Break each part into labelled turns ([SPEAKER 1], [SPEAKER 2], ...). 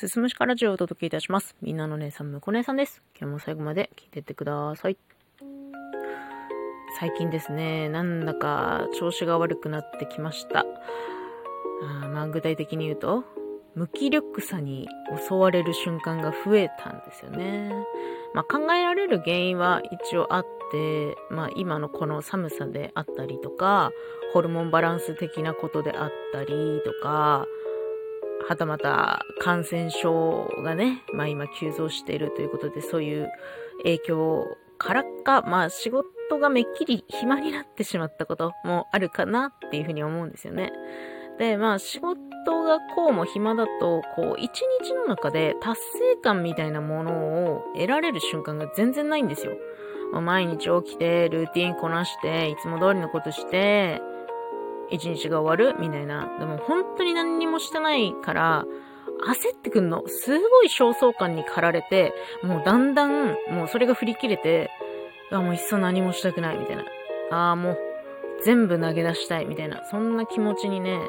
[SPEAKER 1] すすむしかラジオをお届けいたします。みんなの姉さん、むこ姉さんです。今日も最後まで聞いてってください。最近ですね、なんだか調子が悪くなってきました。あまあ、具体的に言うと、無気力さに襲われる瞬間が増えたんですよね。まあ、考えられる原因は一応あって、まあ、今のこの寒さであったりとか、ホルモンバランス的なことであったりとか、はたまた感染症がね、まあ今急増しているということで、そういう影響からか、まあ仕事がめっきり暇になってしまったこともあるかなっていうふうに思うんですよね。で、まあ仕事がこうも暇だと、こう一日の中で達成感みたいなものを得られる瞬間が全然ないんですよ。毎日起きて、ルーティンこなして、いつも通りのことして、一日が終わるみたいな。でも本当に何にもしてないから、焦ってくんの。すごい焦燥感に駆られて、もうだんだん、もうそれが振り切れて、あ、もういっそ何もしたくないみたいな。ああ、もう全部投げ出したいみたいな。そんな気持ちにね、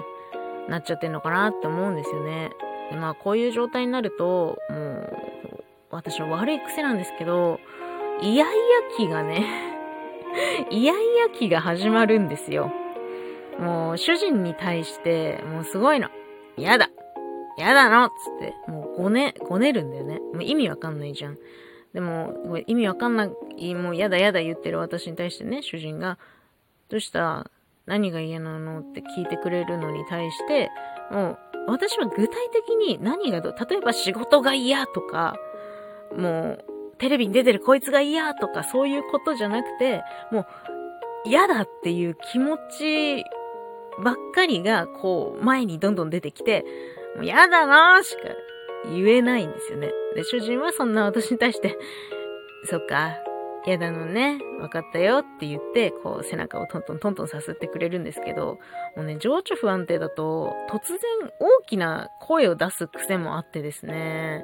[SPEAKER 1] なっちゃってんのかなって思うんですよね。でまあこういう状態になると、もう、私は悪い癖なんですけど、イヤイヤ期がね、イヤイヤ期が始まるんですよ。もう主人に対して、もうすごいの。やだ。やだのつって、もうごね、ごねるんだよね。もう意味わかんないじゃん。でも、意味わかんない、もうやだやだ言ってる私に対してね、主人が、どうした？何が嫌なのって聞いてくれるのに対して、もう、私は具体的に何がどう、例えば仕事が嫌とか、もう、テレビに出てるこいつが嫌とか、そういうことじゃなくて、もう、嫌だっていう気持ちばっかりが、こう、前にどんどん出てきて、もう嫌だなーしか言えないんですよね。で、主人はそんな私に対して、そっか、嫌だのね、わかったよって言って、こう、背中をトントントントンさすってくれるんですけど、もうね、情緒不安定だと、突然大きな声を出す癖もあってですね、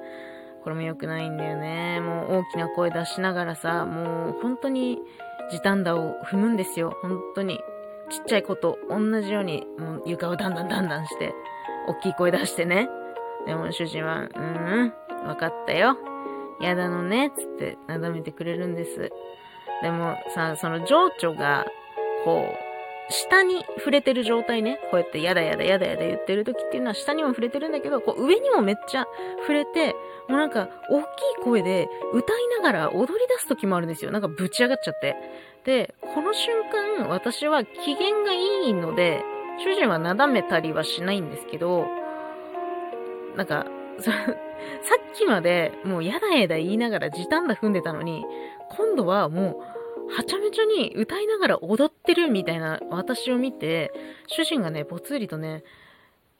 [SPEAKER 1] これも良くないんだよね。もう大きな声出しながらさ、もう本当に時短打を踏むんですよ。本当に。ちっちゃい子と同じように、もう床をだんだんだんだんして、大きい声出してね。でも主人は、うーん、わかったよ。やだのね、つってなだめてくれるんです。でもさ、その情緒が、こう、下に触れてる状態ね。こうやってやだやだやだやだ言ってる時っていうのは下にも触れてるんだけど、こう上にもめっちゃ触れて、もうなんか大きい声で歌いながら踊り出す時もあるんですよ。なんかぶち上がっちゃって。で、この瞬間私は機嫌がいいので、主人はなだめたりはしないんですけど、なんか、さっきまでもうやだやだ言いながら時短だ踏んでたのに、今度はもう、はちゃめちゃに歌いながら踊ってるみたいな私を見て、主人がね、ぽつりとね、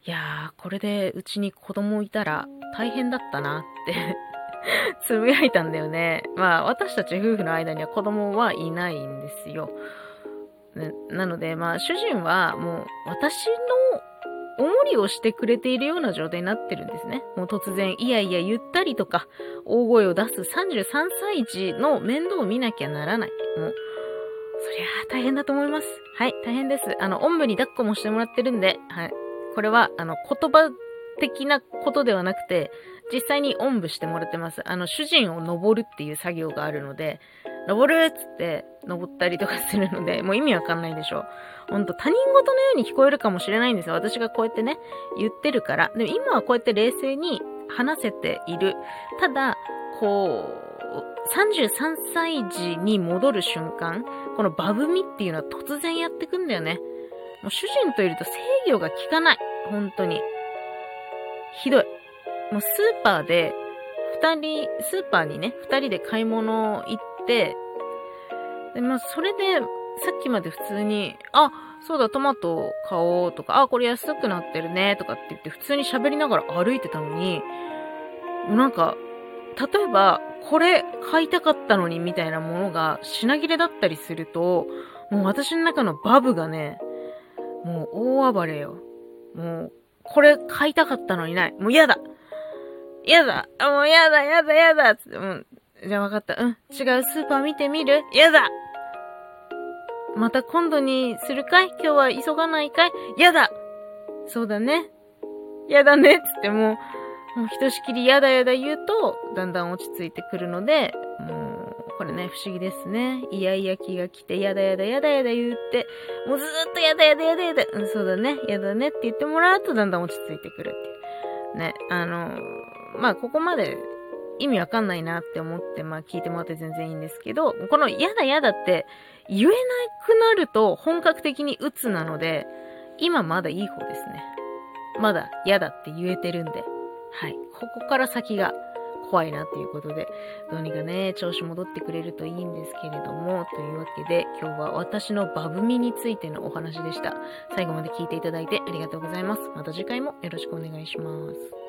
[SPEAKER 1] いやー、これでうちに子供いたら大変だったなって つぶやいたんだよね。まあ、私たち夫婦の間には子供はいないんですよ。なので、まあ、主人はもう私のおもりをしてくれているような状態になってるんですね。もう突然、いやいや言ったりとか、大声を出す33歳児の面倒を見なきゃならない。もう、そりゃ大変だと思います。はい、大変です。あの、おんぶに抱っこもしてもらってるんで、はい。これは、あの、言葉的なことではなくて、実際におんぶしてもらってます。あの、主人を登るっていう作業があるので、登るっつって登ったりとかするので、もう意味わかんないでしょ。ほんと他人事のように聞こえるかもしれないんですよ。私がこうやってね、言ってるから。でも今はこうやって冷静に話せている。ただ、こう、33歳児に戻る瞬間、このバブみっていうのは突然やってくんだよね。もう主人といると制御が効かない。本当に。ひどい。もうスーパーで、二人、スーパーにね、二人で買い物行って、で、まあ、それで、さっきまで普通に、あ、そうだ、トマト買おうとか、あ、これ安くなってるね、とかって言って普通に喋りながら歩いてたのに、もうなんか、例えば、これ買いたかったのにみたいなものが品切れだったりすると、もう私の中のバブがね、もう大暴れよ。もう、これ買いたかったのにない。もう嫌だ嫌だもう嫌だ嫌だ嫌だつって、もう。じゃあ分かった。うん。違うスーパー見てみる？嫌だまた今度にするかい？今日は急がないかい？嫌だそうだね。嫌だねつってもう、もうひとしきりやだやだ言うと、だんだん落ち着いてくるので、もう、これね、不思議ですね。イヤイヤ気が来て、やだやだやだやだ言って、もうずーっとやだやだやだやだ、うん、そうだね、やだねって言ってもらうと、だんだん落ち着いてくるっていう。ね、あの、まあ、ここまで意味わかんないなって思って、まあ聞いてもらって全然いいんですけど、このやだやだって言えなくなると本格的に鬱なので、今まだいい方ですね。まだやだって言えてるんで。はい。ここから先が怖いなっていうことで、どうにかね、調子戻ってくれるといいんですけれども、というわけで、今日は私のバブミについてのお話でした。最後まで聞いていただいてありがとうございます。また次回もよろしくお願いします。